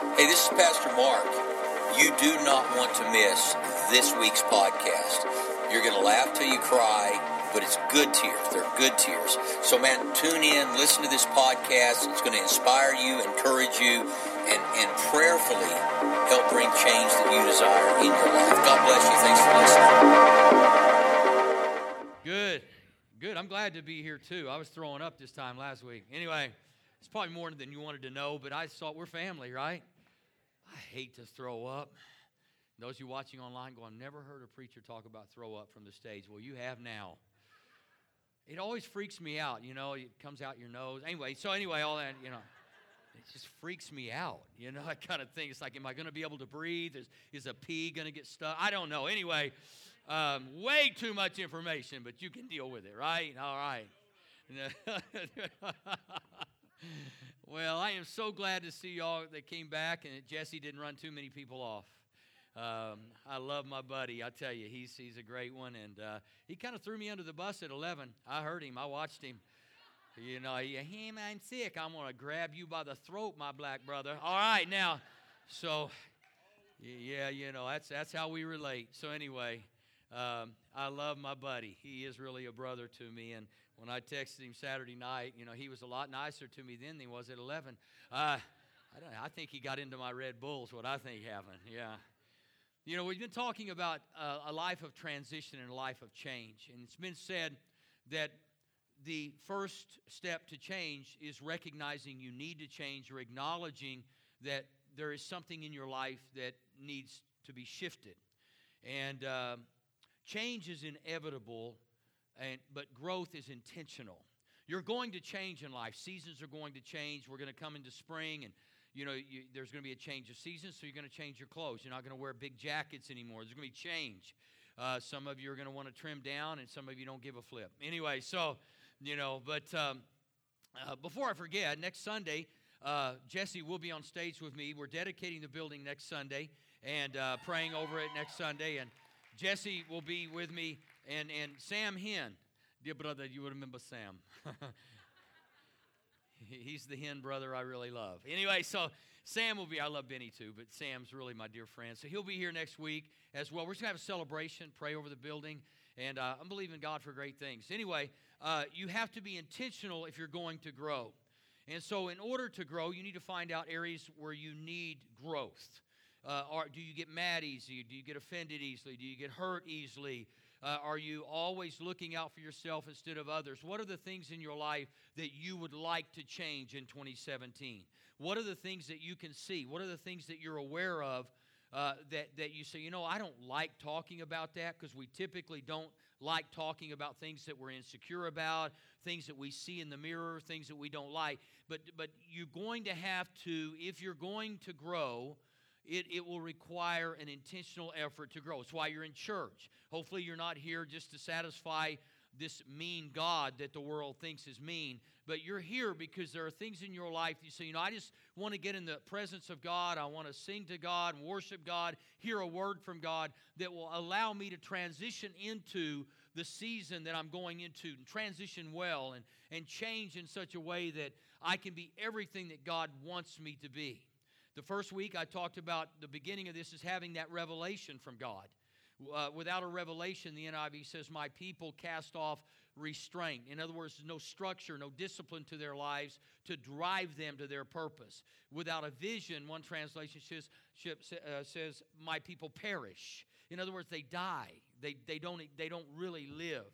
Hey, this is Pastor Mark. You do not want to miss this week's podcast. You're going to laugh till you cry, but it's good tears. They're good tears. So, man, tune in, listen to this podcast. It's going to inspire you, encourage you, and, and prayerfully help bring change that you desire in your life. God bless you. Thanks for listening. Good. Good. I'm glad to be here too. I was throwing up this time last week. Anyway, it's probably more than you wanted to know, but I thought we're family, right? I hate to throw up. Those of you watching online go, I've never heard a preacher talk about throw up from the stage. Well, you have now. It always freaks me out, you know, it comes out your nose. Anyway, so anyway, all that, you know, it just freaks me out, you know, that kind of thing. It's like, am I going to be able to breathe? Is, is a pee going to get stuck? I don't know. Anyway, um, way too much information, but you can deal with it, right? All right. well, I am so glad to see y'all that came back and Jesse didn't run too many people off. Um, I love my buddy. I tell you, he's, he's a great one. And uh, he kind of threw me under the bus at 11. I heard him, I watched him. You know, he, him, I'm sick. I'm going to grab you by the throat, my black brother. All right, now, so yeah, you know, that's, that's how we relate. So, anyway, um, I love my buddy. He is really a brother to me. And when I texted him Saturday night, you know, he was a lot nicer to me then than he was at 11. Uh, I, don't I think he got into my Red Bulls, what I think happened. Yeah. You know, we've been talking about uh, a life of transition and a life of change. And it's been said that the first step to change is recognizing you need to change or acknowledging that there is something in your life that needs to be shifted. And uh, change is inevitable and, but growth is intentional. You're going to change in life. Seasons are going to change. We're going to come into spring, and you know you, there's going to be a change of seasons, so you're going to change your clothes. You're not going to wear big jackets anymore. There's going to be change. Uh, some of you are going to want to trim down, and some of you don't give a flip. Anyway, so you know, but um, uh, before I forget, next Sunday, uh, Jesse will be on stage with me. We're dedicating the building next Sunday and uh, praying over it next Sunday, and Jesse will be with me and, and Sam Hinn, dear brother, you would remember Sam. He's the Hinn brother I really love. Anyway, so Sam will be, I love Benny too, but Sam's really my dear friend. So he'll be here next week as well. We're just going to have a celebration, pray over the building, and uh, I'm believing God for great things. Anyway, uh, you have to be intentional if you're going to grow. And so, in order to grow, you need to find out areas where you need growth. Uh, do you get mad easily? Do you get offended easily? Do you get hurt easily? Uh, are you always looking out for yourself instead of others? What are the things in your life that you would like to change in 2017? What are the things that you can see? What are the things that you're aware of uh, that, that you say, you know, I don't like talking about that because we typically don't like talking about things that we're insecure about, things that we see in the mirror, things that we don't like. But, but you're going to have to, if you're going to grow, it, it will require an intentional effort to grow. It's why you're in church. Hopefully, you're not here just to satisfy this mean God that the world thinks is mean, but you're here because there are things in your life you say, you know, I just want to get in the presence of God. I want to sing to God worship God, hear a word from God that will allow me to transition into the season that I'm going into and transition well and, and change in such a way that I can be everything that God wants me to be. The first week I talked about the beginning of this is having that revelation from God. Uh, without a revelation, the NIV says, My people cast off restraint. In other words, no structure, no discipline to their lives to drive them to their purpose. Without a vision, one translation says, uh, says My people perish. In other words, they die, they, they, don't, they don't really live.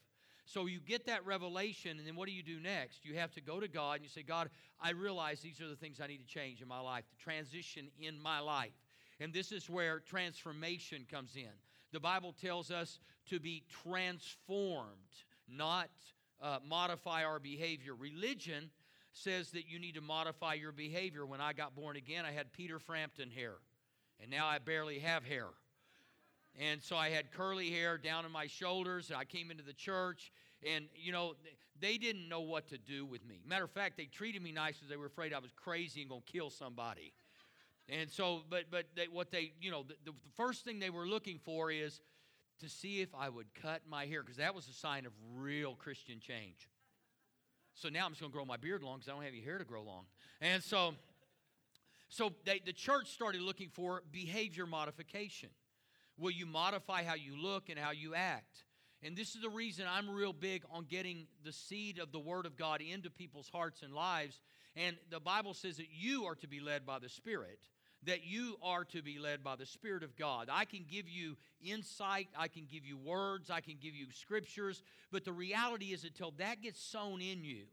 So you get that revelation, and then what do you do next? You have to go to God and you say, God, I realize these are the things I need to change in my life, the transition in my life. And this is where transformation comes in. The Bible tells us to be transformed, not uh, modify our behavior. Religion says that you need to modify your behavior. When I got born again, I had Peter Frampton hair, and now I barely have hair. And so I had curly hair down on my shoulders. I came into the church, and, you know, they didn't know what to do with me. Matter of fact, they treated me nice because they were afraid I was crazy and going to kill somebody. And so, but, but they, what they, you know, the, the first thing they were looking for is to see if I would cut my hair because that was a sign of real Christian change. So now I'm just going to grow my beard long because I don't have any hair to grow long. And so, So they, the church started looking for behavior modification. Will you modify how you look and how you act? And this is the reason I'm real big on getting the seed of the Word of God into people's hearts and lives. And the Bible says that you are to be led by the Spirit, that you are to be led by the Spirit of God. I can give you insight, I can give you words, I can give you scriptures, but the reality is until that gets sown in you,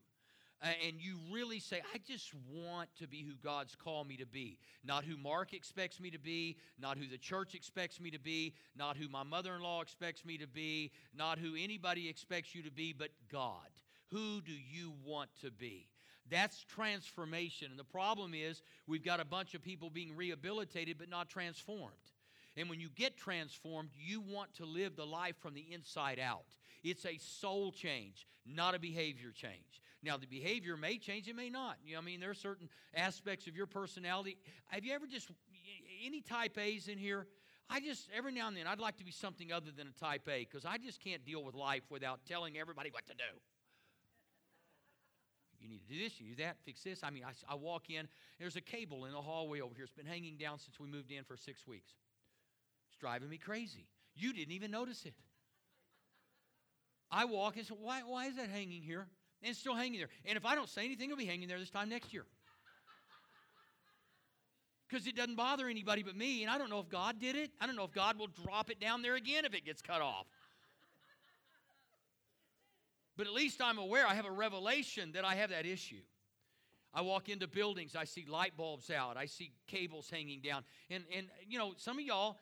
and you really say, I just want to be who God's called me to be. Not who Mark expects me to be, not who the church expects me to be, not who my mother in law expects me to be, not who anybody expects you to be, but God. Who do you want to be? That's transformation. And the problem is, we've got a bunch of people being rehabilitated but not transformed. And when you get transformed, you want to live the life from the inside out. It's a soul change, not a behavior change. Now, the behavior may change, it may not. You know, I mean, there are certain aspects of your personality. Have you ever just, any type A's in here? I just, every now and then, I'd like to be something other than a type A because I just can't deal with life without telling everybody what to do. You need to do this, you do that, fix this. I mean, I, I walk in, there's a cable in the hallway over here. It's been hanging down since we moved in for six weeks. It's driving me crazy. You didn't even notice it. I walk and say, why, why is that hanging here? And it's still hanging there. And if I don't say anything, it'll be hanging there this time next year. Because it doesn't bother anybody but me. And I don't know if God did it. I don't know if God will drop it down there again if it gets cut off. But at least I'm aware, I have a revelation that I have that issue. I walk into buildings, I see light bulbs out, I see cables hanging down. And, and you know, some of y'all,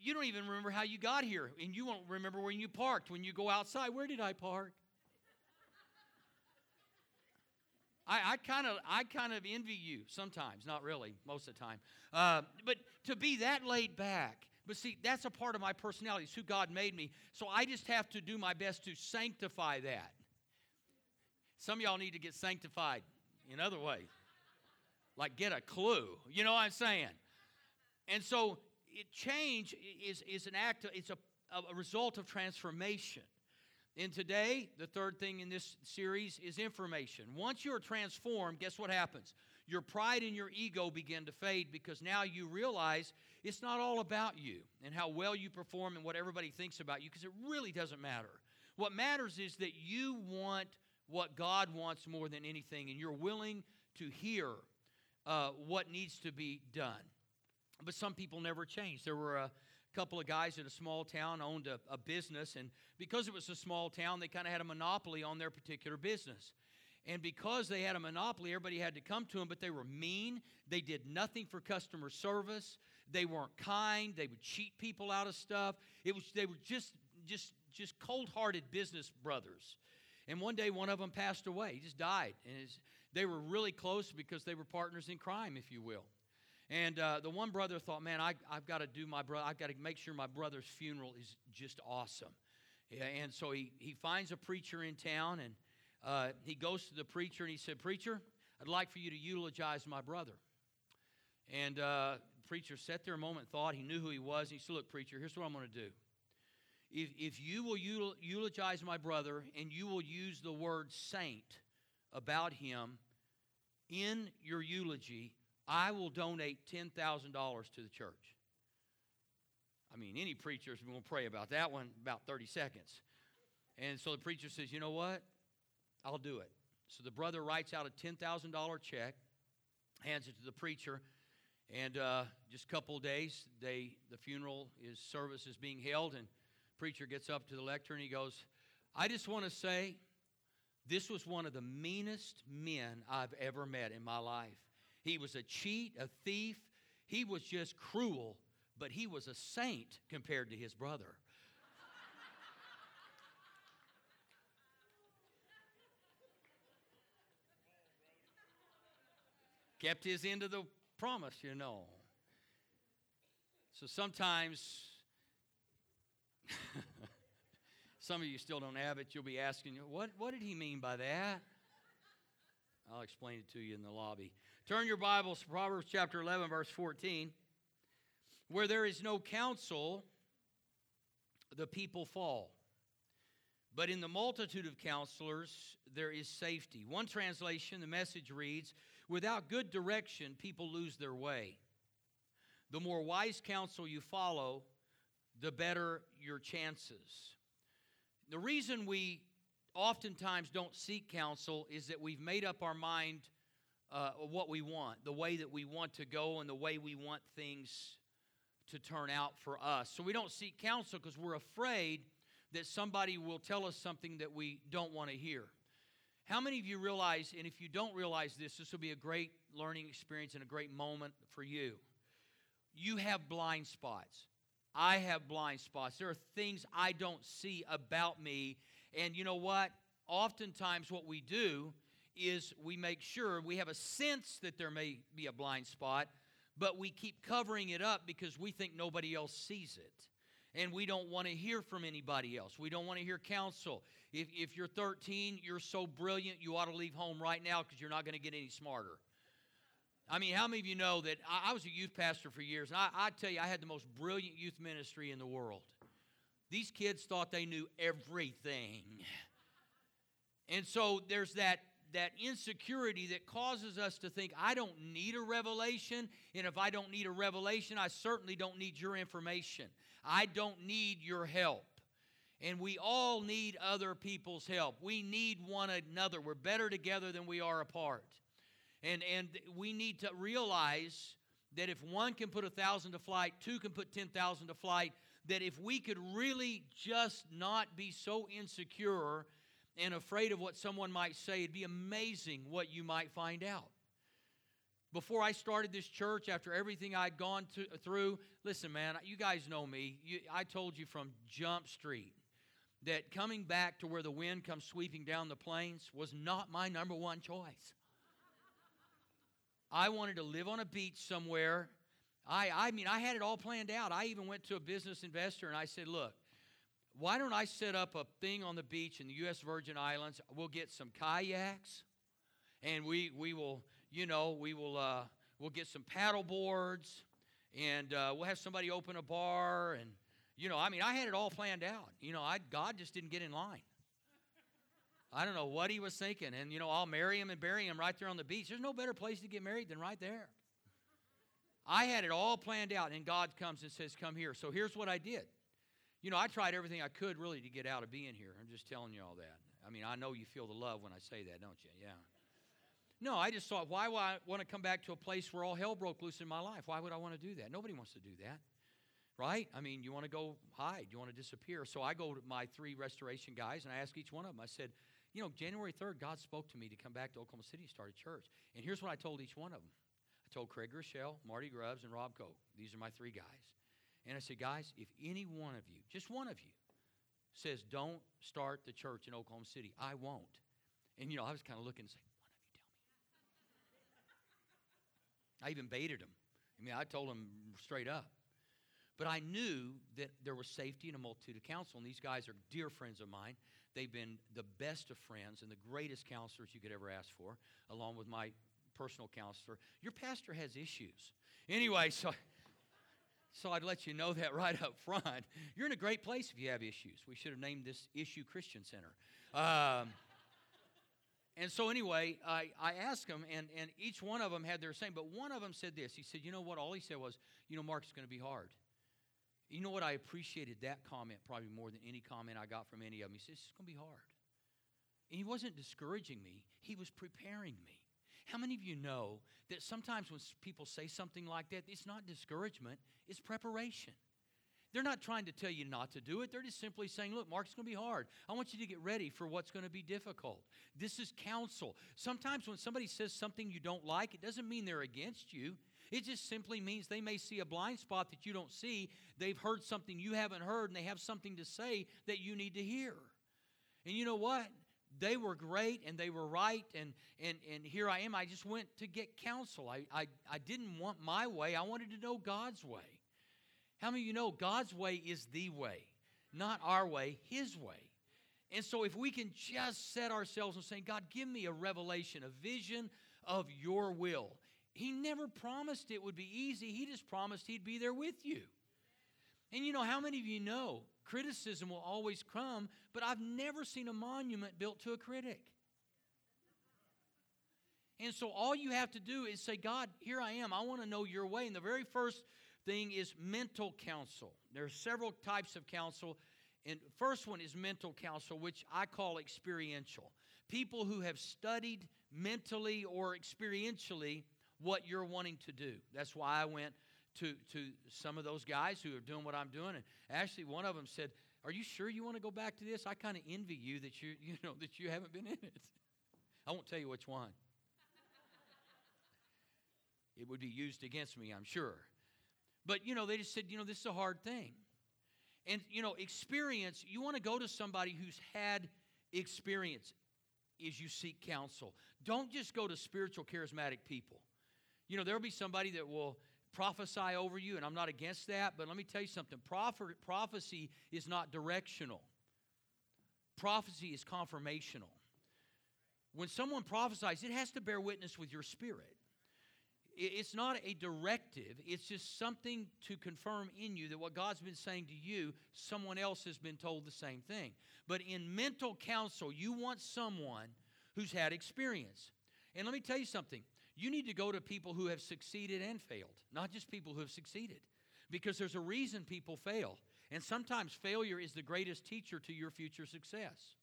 you don't even remember how you got here, and you won't remember when you parked. When you go outside, where did I park? I kind of I kind of envy you sometimes, not really, most of the time. Uh, but to be that laid back, but see, that's a part of my personality. It's who God made me. So I just have to do my best to sanctify that. Some of y'all need to get sanctified in other ways, like get a clue. You know what I'm saying? And so it, change is, is an act, it's a, a result of transformation. And today, the third thing in this series is information. Once you're transformed, guess what happens? Your pride and your ego begin to fade because now you realize it's not all about you and how well you perform and what everybody thinks about you because it really doesn't matter. What matters is that you want what God wants more than anything and you're willing to hear uh, what needs to be done. But some people never change. There were a couple of guys in a small town owned a, a business, and because it was a small town, they kind of had a monopoly on their particular business. And because they had a monopoly, everybody had to come to them, but they were mean. They did nothing for customer service. They weren't kind. They would cheat people out of stuff. It was they were just just just cold-hearted business brothers. And one day, one of them passed away. He just died, and they were really close because they were partners in crime, if you will. And uh, the one brother thought, man, I, have got to do my brother, I've got to make sure my brother's funeral is just awesome. And so he, he finds a preacher in town and uh, he goes to the preacher and he said, Preacher, I'd like for you to eulogize my brother. And uh, the preacher sat there a moment thought. He knew who he was. and He said, Look, preacher, here's what I'm going to do. If, if you will eulogize my brother and you will use the word saint about him in your eulogy, I will donate $10,000 to the church. I mean, any preacher is going to pray about that one about 30 seconds. And so the preacher says, You know what? I'll do it. So the brother writes out a $10,000 check, hands it to the preacher, and uh, just a couple days, they, the funeral is service is being held, and preacher gets up to the lectern and he goes, I just want to say this was one of the meanest men I've ever met in my life. He was a cheat, a thief. He was just cruel, but he was a saint compared to his brother. Kept his end of the promise, you know. So sometimes, some of you still don't have it. You'll be asking, what, what did he mean by that? I'll explain it to you in the lobby. Turn your Bibles to Proverbs chapter 11, verse 14. Where there is no counsel, the people fall. But in the multitude of counselors, there is safety. One translation, the message reads Without good direction, people lose their way. The more wise counsel you follow, the better your chances. The reason we oftentimes don't seek counsel is that we've made up our mind uh, what we want, the way that we want to go, and the way we want things to turn out for us. So we don't seek counsel because we're afraid that somebody will tell us something that we don't want to hear. How many of you realize, and if you don't realize this, this will be a great learning experience and a great moment for you? You have blind spots. I have blind spots. There are things I don't see about me. And you know what? Oftentimes, what we do is we make sure we have a sense that there may be a blind spot, but we keep covering it up because we think nobody else sees it. And we don't want to hear from anybody else. We don't want to hear counsel. If, if you're 13, you're so brilliant, you ought to leave home right now because you're not going to get any smarter. I mean, how many of you know that I, I was a youth pastor for years, and I, I tell you, I had the most brilliant youth ministry in the world. These kids thought they knew everything. And so there's that that insecurity that causes us to think, I don't need a revelation. And if I don't need a revelation, I certainly don't need your information. I don't need your help. And we all need other people's help. We need one another. We're better together than we are apart. And, and we need to realize that if one can put a thousand to flight, two can put 10,000 to flight, that if we could really just not be so insecure and afraid of what someone might say, it'd be amazing what you might find out. Before I started this church, after everything I'd gone to, through, listen, man, you guys know me. You, I told you from Jump Street that coming back to where the wind comes sweeping down the plains was not my number one choice. I wanted to live on a beach somewhere. I, I mean, I had it all planned out. I even went to a business investor and I said, look, why don't I set up a thing on the beach in the U.S. Virgin Islands? We'll get some kayaks, and we we will, you know, we will uh, we'll get some paddle boards, and uh, we'll have somebody open a bar, and you know, I mean, I had it all planned out. You know, I God just didn't get in line. I don't know what he was thinking, and you know, I'll marry him and bury him right there on the beach. There's no better place to get married than right there. I had it all planned out, and God comes and says, "Come here." So here's what I did. You know, I tried everything I could really to get out of being here. I'm just telling you all that. I mean, I know you feel the love when I say that, don't you? Yeah. No, I just thought, why would I want to come back to a place where all hell broke loose in my life? Why would I want to do that? Nobody wants to do that. Right? I mean, you want to go hide, you want to disappear. So I go to my three restoration guys and I ask each one of them, I said, you know, January 3rd, God spoke to me to come back to Oklahoma City and start a church. And here's what I told each one of them I told Craig Groeschel, Marty Grubbs, and Rob Koke. These are my three guys. And I said, guys, if any one of you, just one of you, says, don't start the church in Oklahoma City, I won't. And, you know, I was kind of looking and saying, one of you tell me. I even baited him. I mean, I told him straight up. But I knew that there was safety in a multitude of counsel, and these guys are dear friends of mine. They've been the best of friends and the greatest counselors you could ever ask for, along with my personal counselor. Your pastor has issues. Anyway, so so I'd let you know that right up front. You're in a great place if you have issues. We should have named this Issue Christian Center. Um, and so, anyway, I, I asked them, and, and each one of them had their same, but one of them said this. He said, You know what? All he said was, You know, Mark, it's going to be hard. You know what? I appreciated that comment probably more than any comment I got from any of them. He says, It's going to be hard. And he wasn't discouraging me, he was preparing me. How many of you know that sometimes when people say something like that, it's not discouragement, it's preparation? They're not trying to tell you not to do it. They're just simply saying, look, Mark's going to be hard. I want you to get ready for what's going to be difficult. This is counsel. Sometimes when somebody says something you don't like, it doesn't mean they're against you. It just simply means they may see a blind spot that you don't see. They've heard something you haven't heard, and they have something to say that you need to hear. And you know what? They were great and they were right and and and here i am. I just went to get counsel. I i, I didn't want my way. I wanted to know god's way. How many of you know god's way is the way not our way his way? And so if we can just set ourselves and say god give me a revelation a vision of your will he never promised it would be easy. He just promised he'd be there with you. And you know how many of you know criticism will always come, but I've never seen a monument built to a critic. And so all you have to do is say, God, here I am. I want to know your way. And the very first thing is mental counsel. There are several types of counsel. And first one is mental counsel, which I call experiential. People who have studied mentally or experientially what you're wanting to do. That's why I went to, to some of those guys who are doing what I'm doing. And actually, one of them said, Are you sure you want to go back to this? I kind of envy you that you, you know, that you haven't been in it. I won't tell you which one. it would be used against me, I'm sure. But, you know, they just said, you know, this is a hard thing. And, you know, experience, you want to go to somebody who's had experience as you seek counsel. Don't just go to spiritual, charismatic people. You know, there'll be somebody that will prophesy over you, and I'm not against that, but let me tell you something prophecy is not directional, prophecy is confirmational. When someone prophesies, it has to bear witness with your spirit. It's not a directive, it's just something to confirm in you that what God's been saying to you, someone else has been told the same thing. But in mental counsel, you want someone who's had experience. And let me tell you something you need to go to people who have succeeded and failed, not just people who have succeeded. Because there's a reason people fail. And sometimes failure is the greatest teacher to your future success.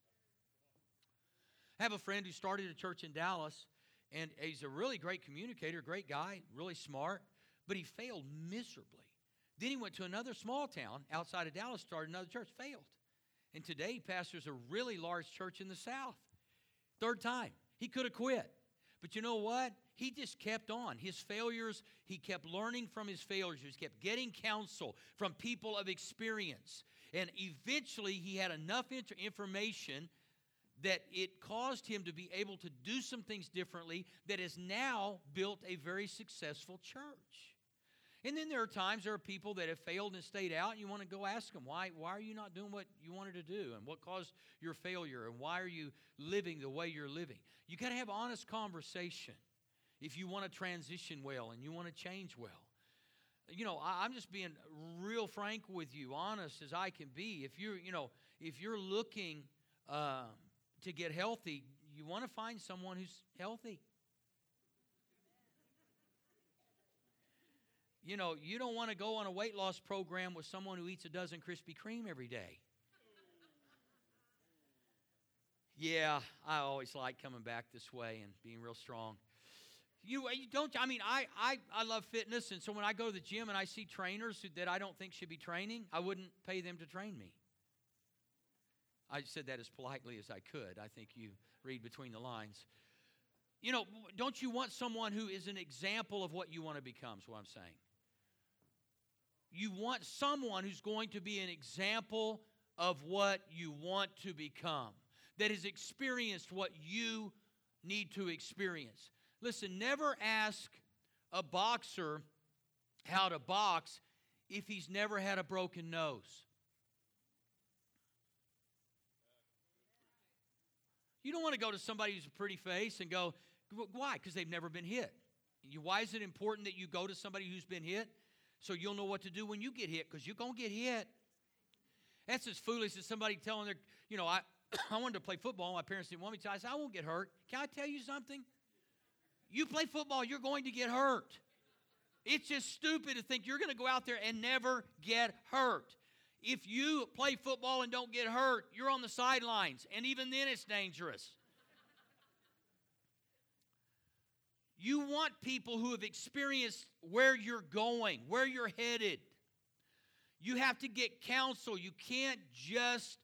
I have a friend who started a church in Dallas and he's a really great communicator, great guy, really smart, but he failed miserably. Then he went to another small town outside of Dallas, started another church, failed. And today he pastors a really large church in the South. Third time. He could have quit. But you know what? He just kept on. His failures, he kept learning from his failures. He kept getting counsel from people of experience. And eventually he had enough information that it caused him to be able to do some things differently that has now built a very successful church. And then there are times there are people that have failed and stayed out, and you want to go ask them, why, why are you not doing what you wanted to do? And what caused your failure? And why are you living the way you're living? You got to have honest conversation if you want to transition well and you want to change well. You know, I, am just being real frank with you, honest as I can be. If you're, you know, if you're looking uh, to get healthy, you want to find someone who's healthy. You know, you don't want to go on a weight loss program with someone who eats a dozen Krispy Kreme every day. Yeah, I always like coming back this way and being real strong. You, you don't, I mean, I, I, I love fitness, and so when I go to the gym and I see trainers that I don't think should be training, I wouldn't pay them to train me. I said that as politely as I could. I think you read between the lines. You know, don't you want someone who is an example of what you want to become, is what I'm saying. You want someone who's going to be an example of what you want to become, that has experienced what you need to experience. Listen, never ask a boxer how to box if he's never had a broken nose. You don't want to go to somebody who's a pretty face and go, why? Because they've never been hit. Why is it important that you go to somebody who's been hit? So you'll know what to do when you get hit, because you're going to get hit. That's as foolish as somebody telling their, you know, I, I wanted to play football. My parents didn't want me to. I said, I won't get hurt. Can I tell you something? You play football, you're going to get hurt. It's just stupid to think you're going to go out there and never get hurt. If you play football and don't get hurt, you're on the sidelines, and even then it's dangerous. You want people who have experienced where you're going, where you're headed. You have to get counsel. You can't just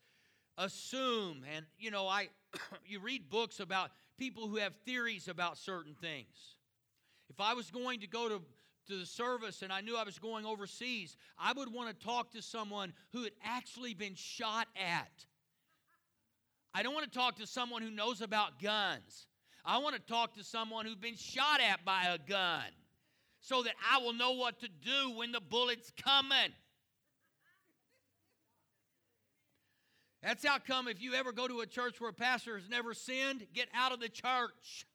assume. And you know, I you read books about people who have theories about certain things. If I was going to go to to the service and I knew I was going overseas, I would want to talk to someone who had actually been shot at. I don't want to talk to someone who knows about guns. I want to talk to someone who's been shot at by a gun so that I will know what to do when the bullet's coming. That's how come if you ever go to a church where a pastor has never sinned, get out of the church.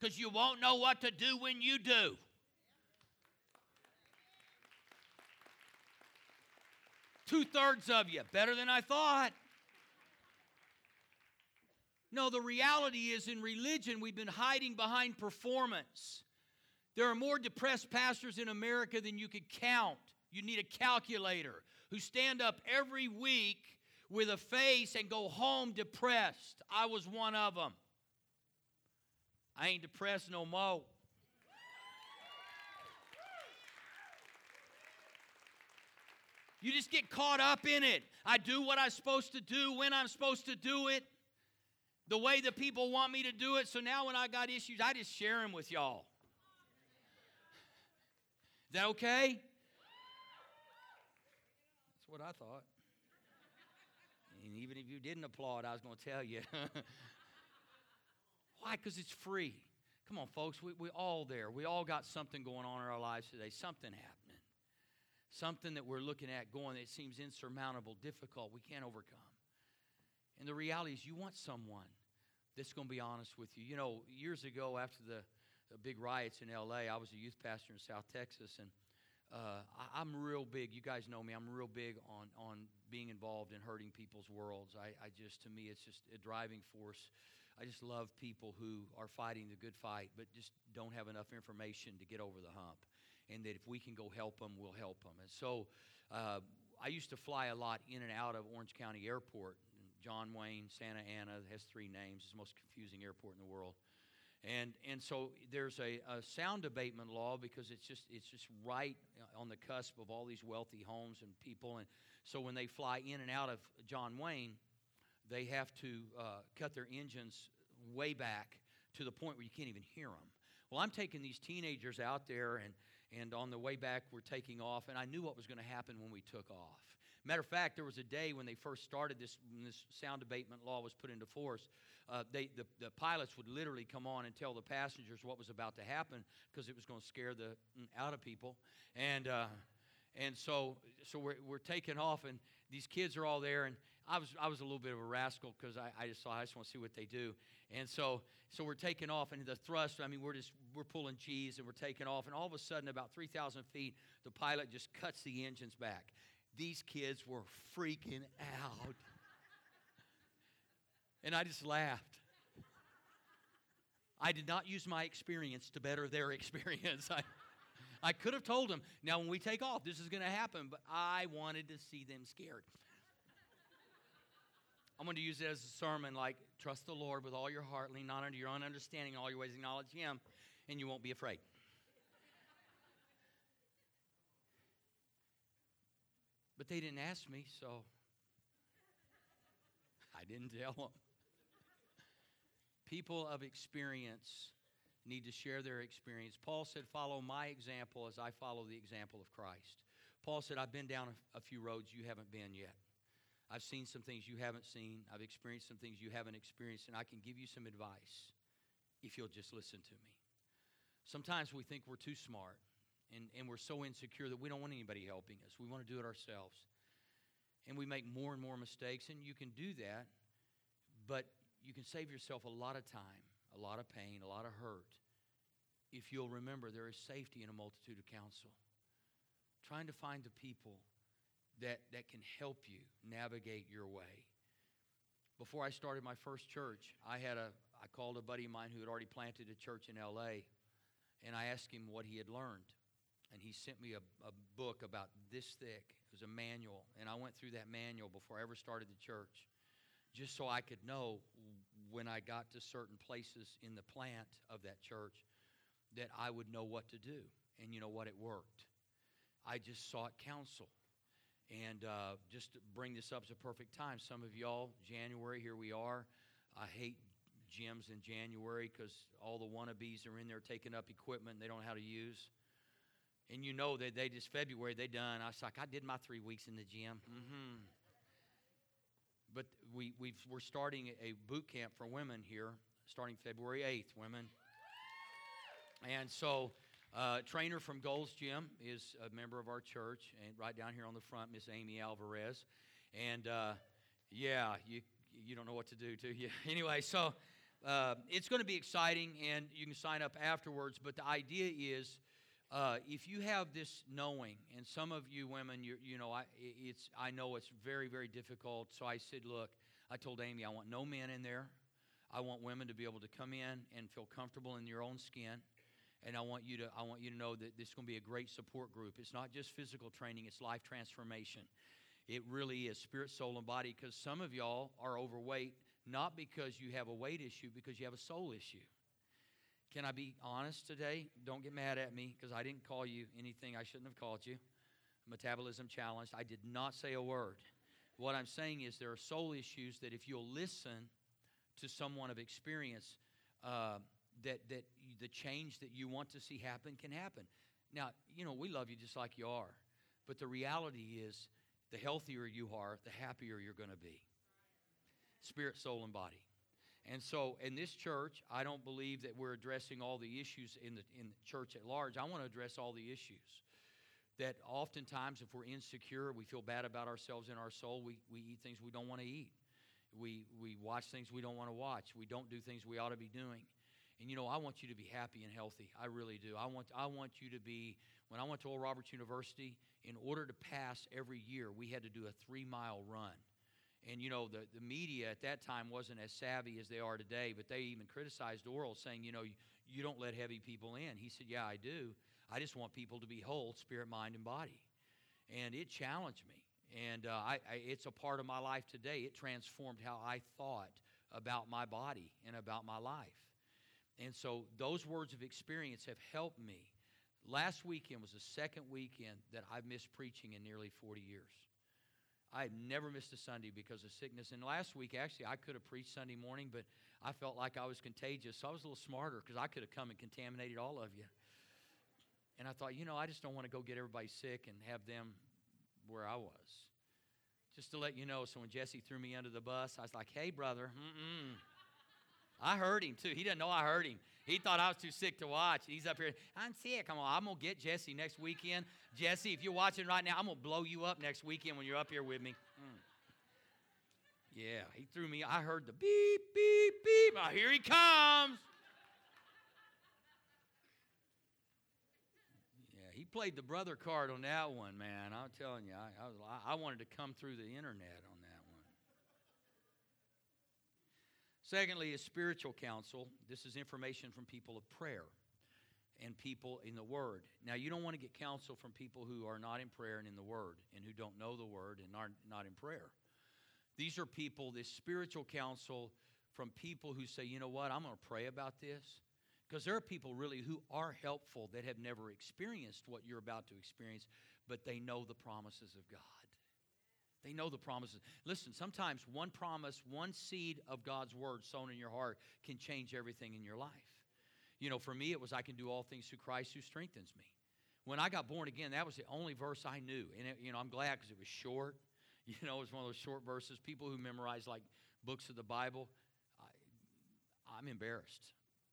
Because you won't know what to do when you do. Two thirds of you. Better than I thought. No, the reality is in religion, we've been hiding behind performance. There are more depressed pastors in America than you could count. You need a calculator who stand up every week with a face and go home depressed. I was one of them. I ain't depressed no more. You just get caught up in it. I do what I'm supposed to do when I'm supposed to do it, the way the people want me to do it. So now when I got issues, I just share them with y'all. Is that okay? That's what I thought. Even if you didn't applaud, I was going to tell you. Why? Because it's free. Come on, folks. We, we all there. We all got something going on in our lives today. Something happening. Something that we're looking at going that seems insurmountable, difficult, we can't overcome. And the reality is, you want someone that's going to be honest with you. You know, years ago, after the the big riots in LA. I was a youth pastor in South Texas, and uh, I, am real big. You guys know me. I'm real big on on being involved in hurting people's worlds. I, I just, to me, it's just a driving force. I just love people who are fighting the good fight, but just don't have enough information to get over the hump. And that if we can go help them, we'll help them. And so, uh, I used to fly a lot in and out of Orange County Airport. John Wayne, Santa Ana has three names. It's the most confusing airport in the world. And, and so there's a, a, sound abatement law because it's just, it's just right on the cusp of all these wealthy homes and people. And so when they fly in and out of John Wayne, they have to uh, cut their engines way back to the point where you can't even hear them. Well, I'm taking these teenagers out there, and, and on the way back, we're taking off, and I knew what was going to happen when we took off. Matter of fact, there was a day when they first started this, when this sound abatement law was put into force. Uh, they, the, the pilots would literally come on and tell the passengers what was about to happen because it was going to scare the mm, out of people. And, uh, and so, so we're, we're taking off, and these kids are all there. And I was, I was a little bit of a rascal because I, I just saw, I just want to see what they do. And so, so we're taking off, and the thrust, I mean, we're just, we're pulling cheese and we're taking off. And all of a sudden, about 3,000 feet, the pilot just cuts the engines back. These kids were freaking out. And I just laughed. I did not use my experience to better their experience. I, I could have told them, now when we take off, this is going to happen, but I wanted to see them scared. I'm going to use it as a sermon like, trust the Lord with all your heart, lean not unto your own understanding, all your ways acknowledge Him, and you won't be afraid. But they didn't ask me, so I didn't tell them. People of experience need to share their experience. Paul said, Follow my example as I follow the example of Christ. Paul said, I've been down a, few roads you haven't been yet. I've seen some things you haven't seen. I've experienced some things you haven't experienced, and I can give you some advice if you'll just listen to me. Sometimes we think we're too smart and, and we're so insecure that we don't want anybody helping us. We want to do it ourselves. And we make more and more mistakes, and you can do that, but you can save yourself a lot of time, a lot of pain, a lot of hurt if you'll remember there is safety in a multitude of counsel. Trying to find the people that, that can help you navigate your way. Before I started my first church, I had a I called a buddy of mine who had already planted a church in LA, and I asked him what he had learned and he sent me a, a book about this thick. It was a manual, and I went through that manual before I ever started the church, just so I could know when I got to certain places in the plant of that church that I would know what to do. And you know what? It worked. I just sought counsel. And uh, just to bring this up, it's a perfect time. Some of y'all, January, here we are. I hate gyms in January because all the wannabes are in there taking up equipment they don't know how to use and you know that they just February they done. I was like, I did my three weeks in the gym. Mm-hmm. But we we we're starting a boot camp for women here, starting February eighth. Women, and so. Uh, trainer from Gold's Gym is a member of our church, and right down here on the front, Miss Amy Alvarez. And uh, yeah, you you don't know what to do, do you? anyway, so uh, it's going to be exciting, and you can sign up afterwards. But the idea is uh, if you have this knowing, and some of you women, you, you know, I, it's, I know it's very, very difficult. So I said, look, I told Amy, I want no men in there. I want women to be able to come in and feel comfortable in your own skin. And I want you to I want you to know that this is going to be a great support group. It's not just physical training, it's life transformation. It really is spirit, soul, and body because some of y'all are overweight not because you have a weight issue, because you have a soul issue. Can I be honest today? Don't get mad at me because I didn't call you anything I shouldn't have called you. Metabolism challenged. I did not say a word. What I'm saying is there are soul issues that if you'll listen to someone of experience, uh, that that the change that you want to see happen can happen. Now, you know we love you just like you are, but the reality is, the healthier you are, the happier you're going to be. Spirit, soul, and body. And so in this church, I don't believe that we're addressing all the issues in the, in the church at large. I want to address all the issues. That oftentimes, if we're insecure, we feel bad about ourselves in our soul, we, we eat things we don't want to eat. We, we watch things we don't want to watch. We don't do things we ought to be doing. And you know, I want you to be happy and healthy. I really do. I want, I want you to be, when I went to Oral Roberts University, in order to pass every year, we had to do a three mile run. And you know, the, the media at that time wasn't as savvy as they are today, but they even criticized Oral, saying, you know, you, you don't let heavy people in. He said, Yeah, I do. I just want people to be whole, spirit, mind, and body. And it challenged me. And uh, I, I, it's a part of my life today. It transformed how I thought about my body and about my life. And so those words of experience have helped me. Last weekend was the second weekend that I've missed preaching in nearly 40 years. I've never missed a Sunday because of sickness. And last week, actually, I could have preached Sunday morning, but I felt like I was contagious. So I was a little smarter because I could have come and contaminated all of you. And I thought, you know, I just don't want to go get everybody sick and have them where I was. Just to let you know, so when Jesse threw me under the bus, I was like, hey, brother, mm-mm. I heard him too. He didn't know I heard him. He thought I was too sick to watch. He's up here. I'm sick. Come on, I'm gonna get Jesse next weekend. Jesse, if you're watching right now, I'm gonna blow you up next weekend when you're up here with me. Mm. Yeah, he threw me. I heard the beep, beep, beep. Oh, here he comes. Yeah, he played the brother card on that one, man. I'm telling you, I, I, was, I wanted to come through the internet on Secondly, is spiritual counsel. This is information from people of prayer and people in the Word. Now, you don't want to get counsel from people who are not in prayer and in the Word and who don't know the Word and are not in prayer. These are people, this spiritual counsel from people who say, you know what, I'm going to pray about this. Because there are people really who are helpful that have never experienced what you're about to experience, but they know the promises of God. They know the promises. Listen, sometimes one promise, one seed of God's word sown in your heart can change everything in your life. You know, for me, it was I can do all things through Christ who strengthens me. When I got born again, that was the only verse I knew. And, it, you know, I'm glad because it was short. You know, it was one of those short verses. People who memorize like books of the Bible, I, I'm embarrassed.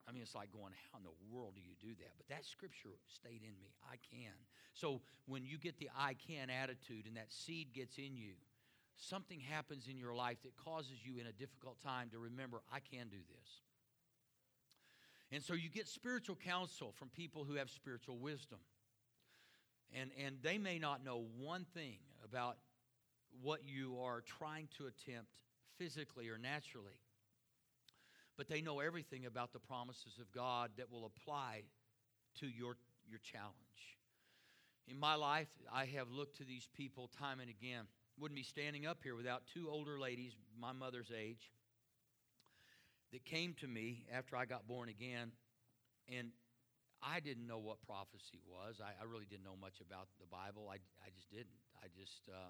I mean, it's like going, how in the world do you do that? But that scripture stayed in me. I can. So when you get the I can attitude and that seed gets in you, something happens in your life that causes you in a difficult time to remember, I can do this. And so you get spiritual counsel from people who have spiritual wisdom. And, and they may not know one thing about what you are trying to attempt physically or naturally but they know everything about the promises of God that will apply to your, your challenge. In my life, I have looked to these people time and again. Wouldn't be standing up here without two older ladies, my mother's age, that came to me after I got born again. And I didn't know what prophecy was. I, I really didn't know much about the Bible. I, I just didn't. I just, uh,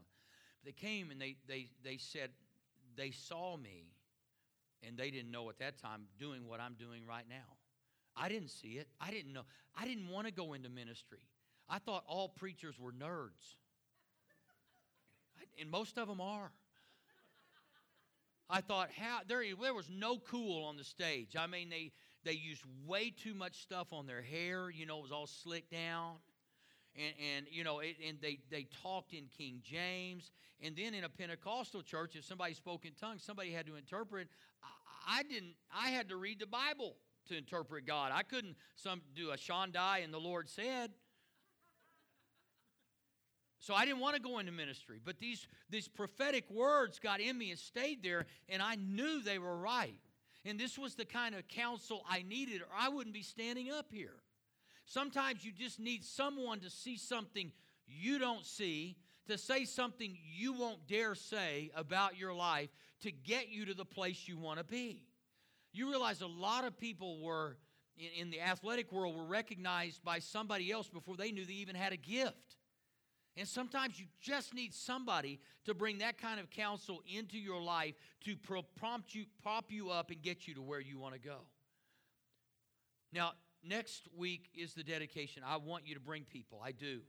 they came and they, they, they said, they saw me and they didn't know at that time doing what I'm doing right now. I didn't see it. I didn't know. I didn't want to go into ministry. I thought all preachers were nerds. And most of them are. I thought how there, there was no cool on the stage. I mean, they they used way too much stuff on their hair. You know, it was all slicked down and, and you know, it, and they, they talked in King James. And then in a Pentecostal church, if somebody spoke in tongues, somebody had to interpret. I, I didn't. I had to read the Bible to interpret God. I couldn't some do a Shandai and the Lord said. So I didn't want to go into ministry, but these these prophetic words got in me and stayed there, and I knew they were right. And this was the kind of counsel I needed, or I wouldn't be standing up here. Sometimes you just need someone to see something you don't see, to say something you won't dare say about your life to get you to the place you want to be. You realize a lot of people were in, the athletic world were recognized by somebody else before they knew they even had a gift. And sometimes you just need somebody to bring that kind of counsel into your life to prompt you, prop you up, and get you to where you want to go. Now, next week is the dedication. I want you to bring people. I do.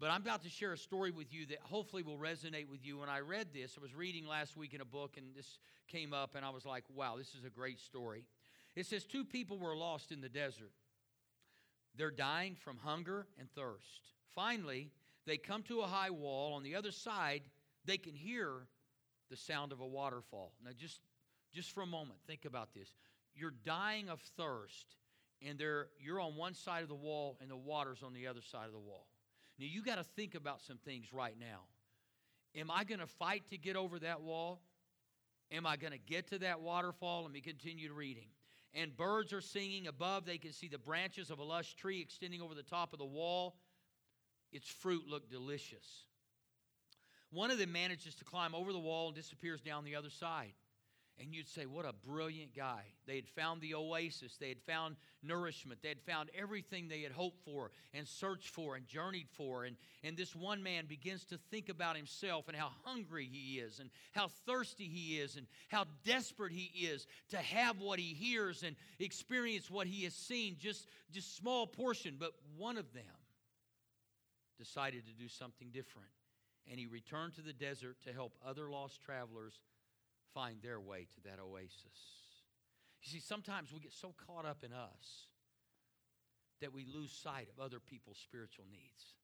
But I'm about to share a story with you that hopefully will resonate with you. When I read this, I was reading last week in a book, and this came up, and I was like, wow, this is a great story. It says two people were lost in the desert. They're dying from hunger and thirst. Finally, they come to a high wall. On the other side, they can hear the sound of a waterfall. Now, just, just for a moment, think about this. You're dying of thirst, and there you're on one side of the wall, and the water's on the other side of the wall. Now, you got to think about some things right now. Am I going to fight to get over that wall? Am I going to get to that waterfall? Let me continue reading. And birds are singing above. They can see the branches of a lush tree extending over the top of the wall. Its fruit looked delicious. One of them manages to climb over the wall and disappears down the other side and you'd say, What a brilliant guy. They had found the oasis, they had found nourishment, they had found everything they had hoped for and searched for and journeyed for. And, and this one man begins to think about himself and how hungry he is, and how thirsty he is, and how desperate he is to have what he hears and experience what he has seen, just, just small portion. But one of them decided to do something different. And he returned to the desert to help other lost travelers find their way to that oasis. You see, sometimes we get so caught up in us that we lose sight of other people's spiritual needs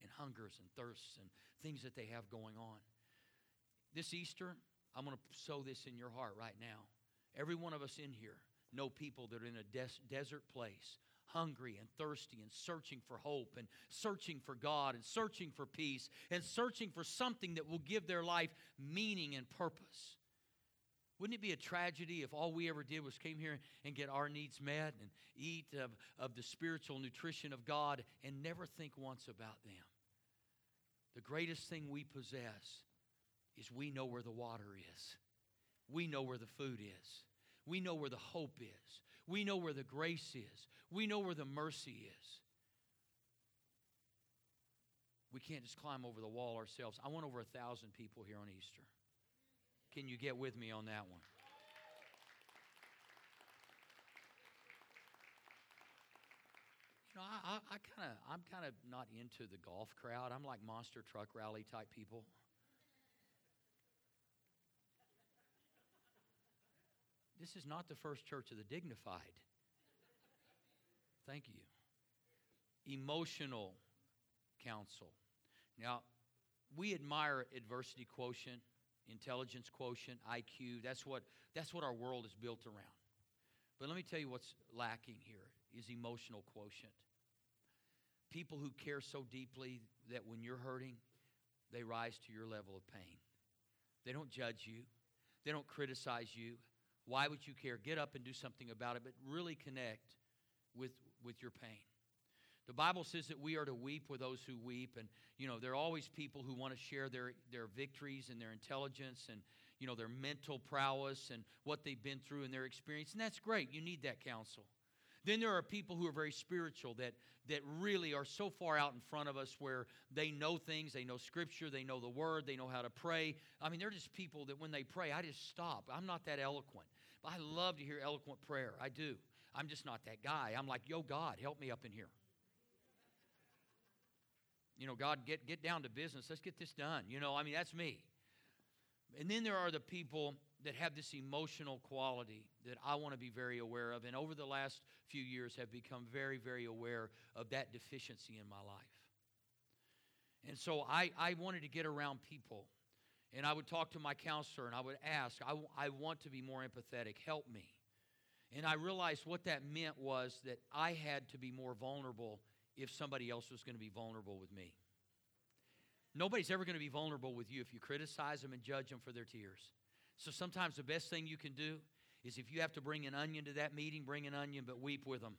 and hungers and thirsts and things that they have going on. This Easter, I'm going to sow this in your heart right now. Every one of us in here know people that are in a des- desert place hungry and thirsty and searching for hope and searching for God and searching for peace and searching for something that will give their life meaning and purpose. Wouldn't it be a tragedy if all we ever did was came here and get our needs met and eat of, of the spiritual nutrition of God and never think once about them? The greatest thing we possess is we know where the water is. We know where the food is. We know where the hope is. We know where the grace is. We know where the mercy is. We can't just climb over the wall ourselves. I want over a thousand people here on Easter. Can you get with me on that one? You know, I, I, I kind of, I'm kind of not into the golf crowd. I'm like monster truck rally type people. This is not the first church of the dignified. Thank you. Emotional counsel. Now, we admire adversity quotient intelligence quotient, IQ. That's what, that's what our world is built around. But let me tell you what's lacking here is emotional quotient. People who care so deeply that when you're hurting, they rise to your level of pain. They don't judge you. They don't criticize you. Why would you care? Get up and do something about it, but really connect with, with your pain. The Bible says that we are to weep with those who weep. And, you know, there are always people who want to share their, their victories and their intelligence and, you know, their mental prowess and what they've been through and their experience. And that's great. You need that counsel. Then there are people who are very spiritual that, that really are so far out in front of us where they know things, they know scripture, they know the word, they know how to pray. I mean, they're just people that when they pray, I just stop. I'm not that eloquent. But I love to hear eloquent prayer. I do. I'm just not that guy. I'm like, yo, God, help me up in here you know, God, get, get down to business. Let's get this done. You know, I mean, that's me. And then there are the people that have this emotional quality that I want to be very aware of. And over the last few years have become very, very aware of that deficiency in my life. And so I, I wanted to get around people. And I would talk to my counselor and I would ask, I, I want to be more empathetic. Help me. And I realized what that meant was that I had to be more vulnerable if somebody else was going to be vulnerable with me. Nobody's ever going to be vulnerable with you if you criticize them and judge them for their tears. So sometimes the best thing you can do is if you have to bring an onion to that meeting, bring an onion, but weep with them.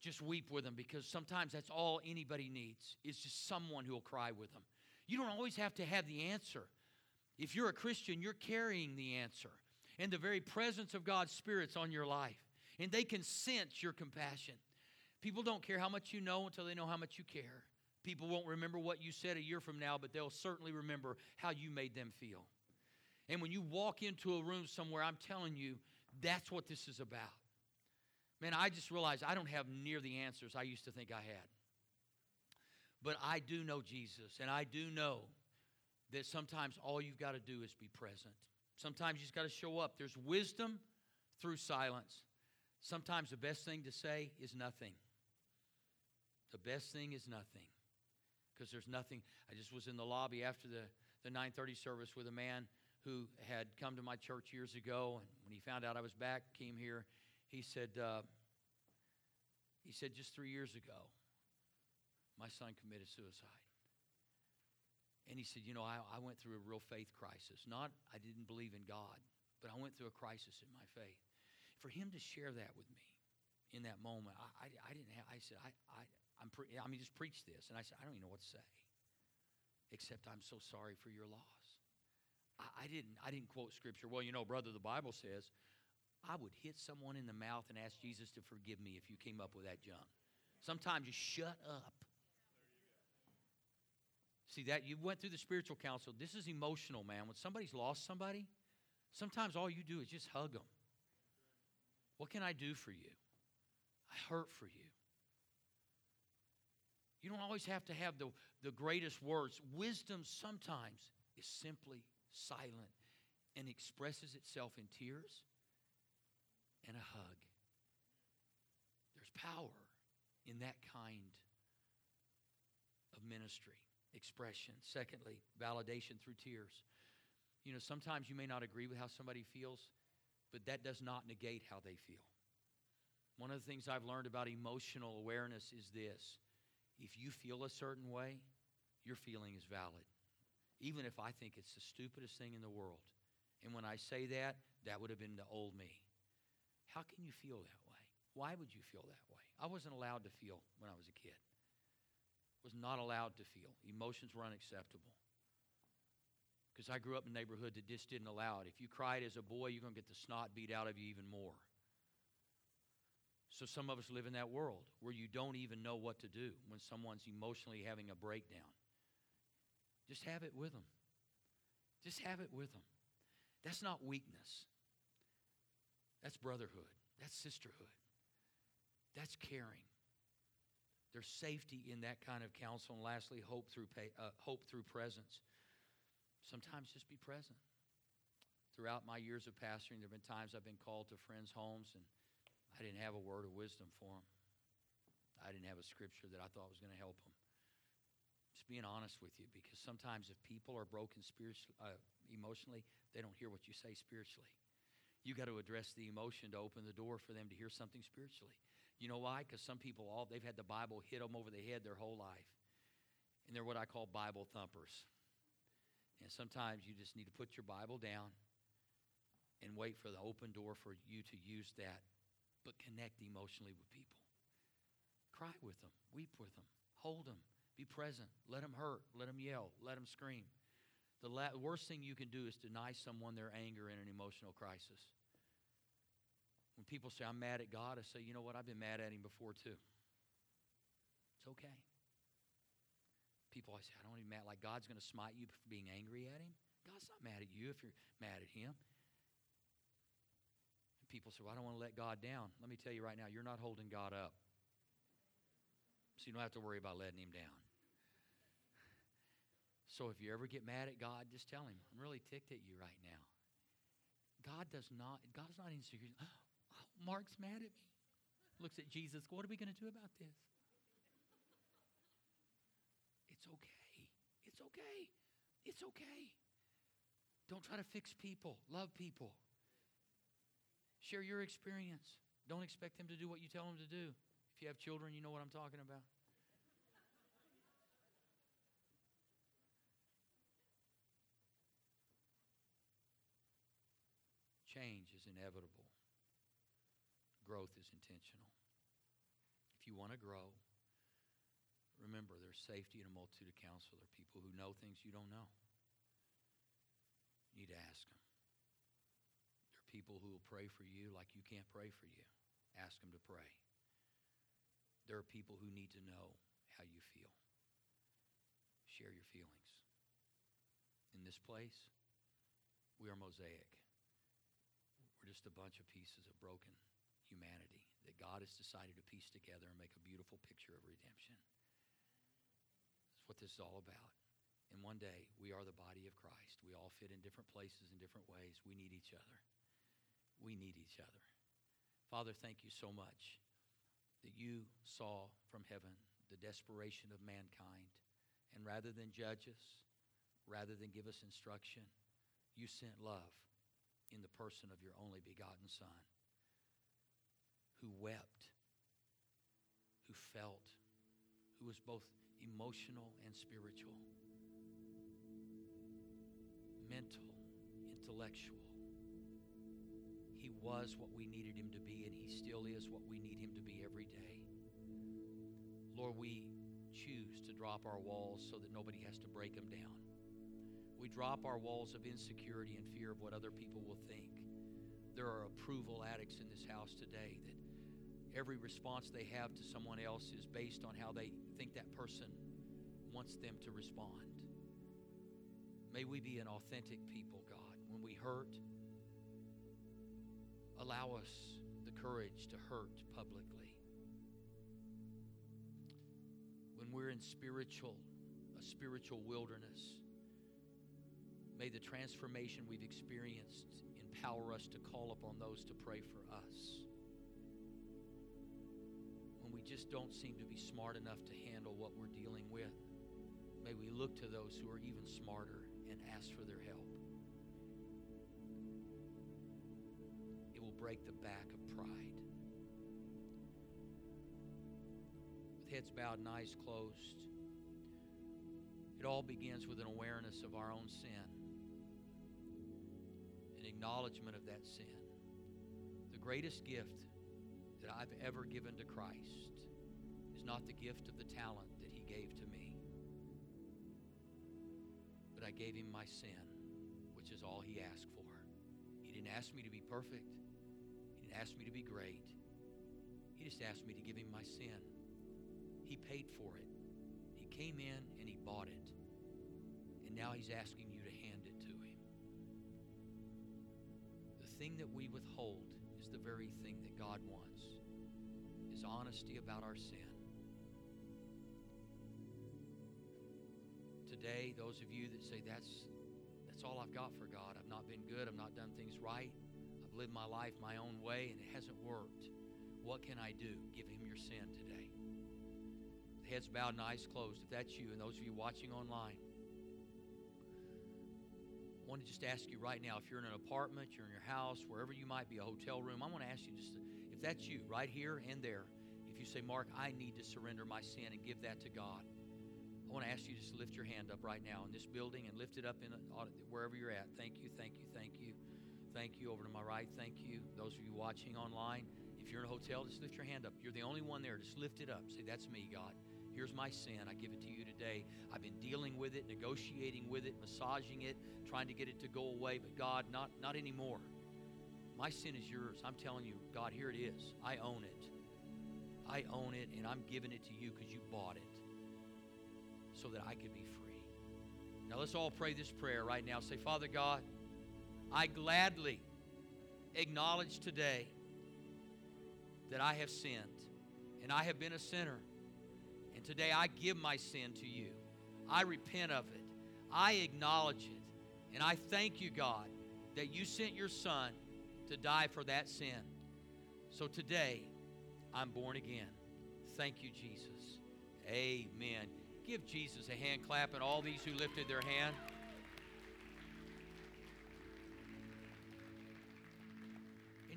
Just weep with them because sometimes that's all anybody needs is just someone who will cry with them. You don't always have to have the answer. If you're a Christian, you're carrying the answer. And the very presence of God's Spirit's on your life. And they can sense your compassion. People don't care how much you know until they know how much you care. People won't remember what you said a year from now, but they'll certainly remember how you made them feel. And when you walk into a room somewhere, I'm telling you, that's what this is about. Man, I just realized I don't have near the answers I used to think I had. But I do know Jesus, and I do know that sometimes all you've got to do is be present. Sometimes you just got to show up. There's wisdom through silence. Sometimes the best thing to say is nothing. The best thing is nothing because there's nothing. I just was in the lobby after the, the 930 service with a man who had come to my church years ago, and when he found out I was back, came here, he said, uh, he said, just three years ago, my son committed suicide. And he said, you know, I, I went through a real faith crisis. Not, I didn't believe in God, but I went through a crisis in my faith. For him to share that with me in that moment, I, I, I didn't have, I said, I, I, I'm pre- I mean, just preach this. And I said, I don't even know what to say, except I'm so sorry for your loss. I, I didn't, I didn't quote scripture. Well, you know, brother, the Bible says, I would hit someone in the mouth and ask Jesus to forgive me if you came up with that junk. Sometimes you shut up. See that you went through the spiritual counsel. This is emotional, man. When somebody's lost somebody, sometimes all you do is just hug them. What can I do for you? I hurt for you. You don't always have to have the, the greatest words. Wisdom sometimes is simply silent and expresses itself in tears and a hug. There's power in that kind of ministry, expression. Secondly, validation through tears. You know, sometimes you may not agree with how somebody feels, but that does not negate how they feel. One of the things I've learned about emotional awareness is this if you feel a certain way, your feeling is valid even if I think it's the stupidest thing in the world. And when I say that, that would have been the old me. How can you feel that way? Why would you feel that way? I wasn't allowed to feel when I was a kid. Was not allowed to feel. Emotions were unacceptable. Because I grew up in a neighborhood that just didn't allow it. If you cried as a boy, you're going to get the snot beat out of you even more. So some of us live in that world where you don't even know what to do when someone's emotionally having a breakdown. Just have it with them. Just have it with them. That's not weakness. That's brotherhood. That's sisterhood. That's caring. There's safety in that kind of counsel. And lastly, hope through, pay, uh, hope through presence. Sometimes just be present. Throughout my years of pastoring, there have been times I've been called to friends' homes and I didn't have a word of wisdom for them. I didn't have a scripture that I thought was going to help them just being honest with you because sometimes if people are broken spiritually, uh, emotionally, they don't hear what you say spiritually. You got to address the emotion to open the door for them to hear something spiritually. You know why? Because some people all they've had the Bible hit them over the head their whole life, and they're what I call Bible thumpers. And sometimes you just need to put your Bible down and wait for the open door for you to use that, but connect emotionally with people. Cry with them, weep with them, hold them, be present. Let them hurt. Let them yell. Let them scream. The la- worst thing you can do is deny someone their anger in an emotional crisis. When people say, I'm mad at God, I say, you know what? I've been mad at him before too. It's okay. People, I say, I don't even mad. Like God's going to smite you for being angry at him. God's not mad at you if you're mad at him. And people say, well, I don't want to let God down. Let me tell you right now, you're not holding God up. So you don't have to worry about letting him down. So if you ever get mad at God, just tell him, I'm really ticked at you right now. God does not, God's not insecure. Oh, Mark's mad at me. Looks at Jesus, what are we going to do about this? It's okay. It's okay. It's okay. Don't try to fix people. Love people. Share your experience. Don't expect them to do what you tell them to do. If you have children, you know what I'm talking about. Change is inevitable. Growth is intentional. If you want to grow, remember there's safety in a multitude of counsel. There are people who know things you don't know. You need to ask them. People who will pray for you like you can't pray for you. Ask them to pray. There are people who need to know how you feel. Share your feelings. In this place, we are mosaic. We're just a bunch of pieces of broken humanity that God has decided to piece together and make a beautiful picture of redemption. That's what this is all about. And one day, we are the body of Christ. We all fit in different places in different ways. We need each other. We need each other. Father, thank you so much that you saw from heaven the desperation of mankind. And rather than judge us, rather than give us instruction, you sent love in the person of your only begotten Son, who wept, who felt, who was both emotional and spiritual, mental, intellectual. He was what we needed him to be, and he still is what we need him to be every day. Lord, we choose to drop our walls so that nobody has to break them down. We drop our walls of insecurity and fear of what other people will think. There are approval addicts in this house today that every response they have to someone else is based on how they think that person wants them to respond. May we be an authentic people, God. When we hurt, allow us the courage to hurt publicly. When we're in spiritual, a spiritual wilderness, may the transformation we've experienced empower us to call upon those to pray for us. When we just don't seem to be smart enough to handle what we're dealing with, may we look to those who are even smarter and ask for their help. Break the back of pride. With heads bowed and eyes closed, it all begins with an awareness of our own sin, an acknowledgement of that sin. The greatest gift that I've ever given to Christ is not the gift of the talent that He gave to me but I gave him my sin, which is all he asked for. He didn't ask me to be perfect. He ask me to be great. He just asked me to give him my sin. He paid for it. He came in and he bought it. And now he's asking you to hand it to him. The thing that we withhold is the very thing that God wants. Is honesty about our sin. today, those of you that say that's that's all I've got for God. I've not been good. I've not done things right. I've lived my life my own way and it hasn't worked. What can I do? Give him your sin today. Heads bowed and eyes closed. If that's you and those of you watching online, I want to just ask you right now if you're in an apartment, you're in your house, wherever you might be, a hotel room, I want to ask you just to, if that's you right here and there, if you say, Mark, I need to surrender my sin and give that to God. I want to ask you just to lift your hand up right now in this building and lift it up in uh, wherever you're at. Thank you, thank you, thank you. Thank you. Over to my right, thank you. Those of you watching online, if you're in a hotel, just lift your hand up. You're the only one there. Just lift it up. Say, That's me, God. Here's my sin. I give it to you today. I've been dealing with it, negotiating with it, massaging it, trying to get it to go away, but God, not, not anymore. My sin is yours. I'm telling you, God, here it is. I own it. I own it, and I'm giving it to you because you bought it so that I could be free. Now let's all pray this prayer right now. Say, Father God, I gladly acknowledge today that I have sinned and I have been a sinner. And today I give my sin to you. I repent of it. I acknowledge it. And I thank you, God, that you sent your Son to die for that sin. So today, I'm born again. Thank you, Jesus. Amen. Give Jesus a hand clap and all these who lifted their hand.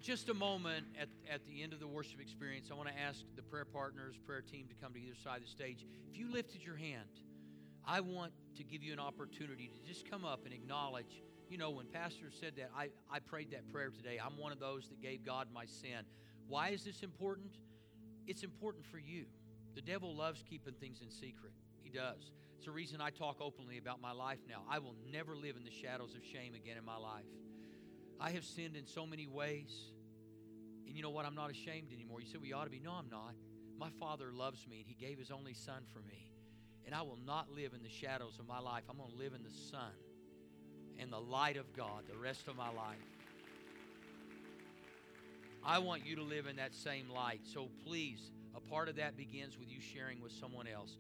Just a moment, at, at the end of the worship experience, I want to ask the prayer partners, prayer team to come to either side of the stage. If you lifted your hand, I want to give you an opportunity to just come up and acknowledge You know, when Pastor said that, I, I prayed that prayer today. I'm one of those that gave God my sin. Why is this important? It's important for you. The devil loves keeping things in secret. He does. It's the reason I talk openly about my life now. I will never live in the shadows of shame again in my life. I have sinned in so many ways. And you know what? I'm not ashamed anymore. You said we ought to be. No, I'm not. My Father loves me, and He gave His only Son for me. And I will not live in the shadows of my life. I'm going to live in the sun and the light of God the rest of my life. I want you to live in that same light. So please, a part of that begins with you sharing with someone else.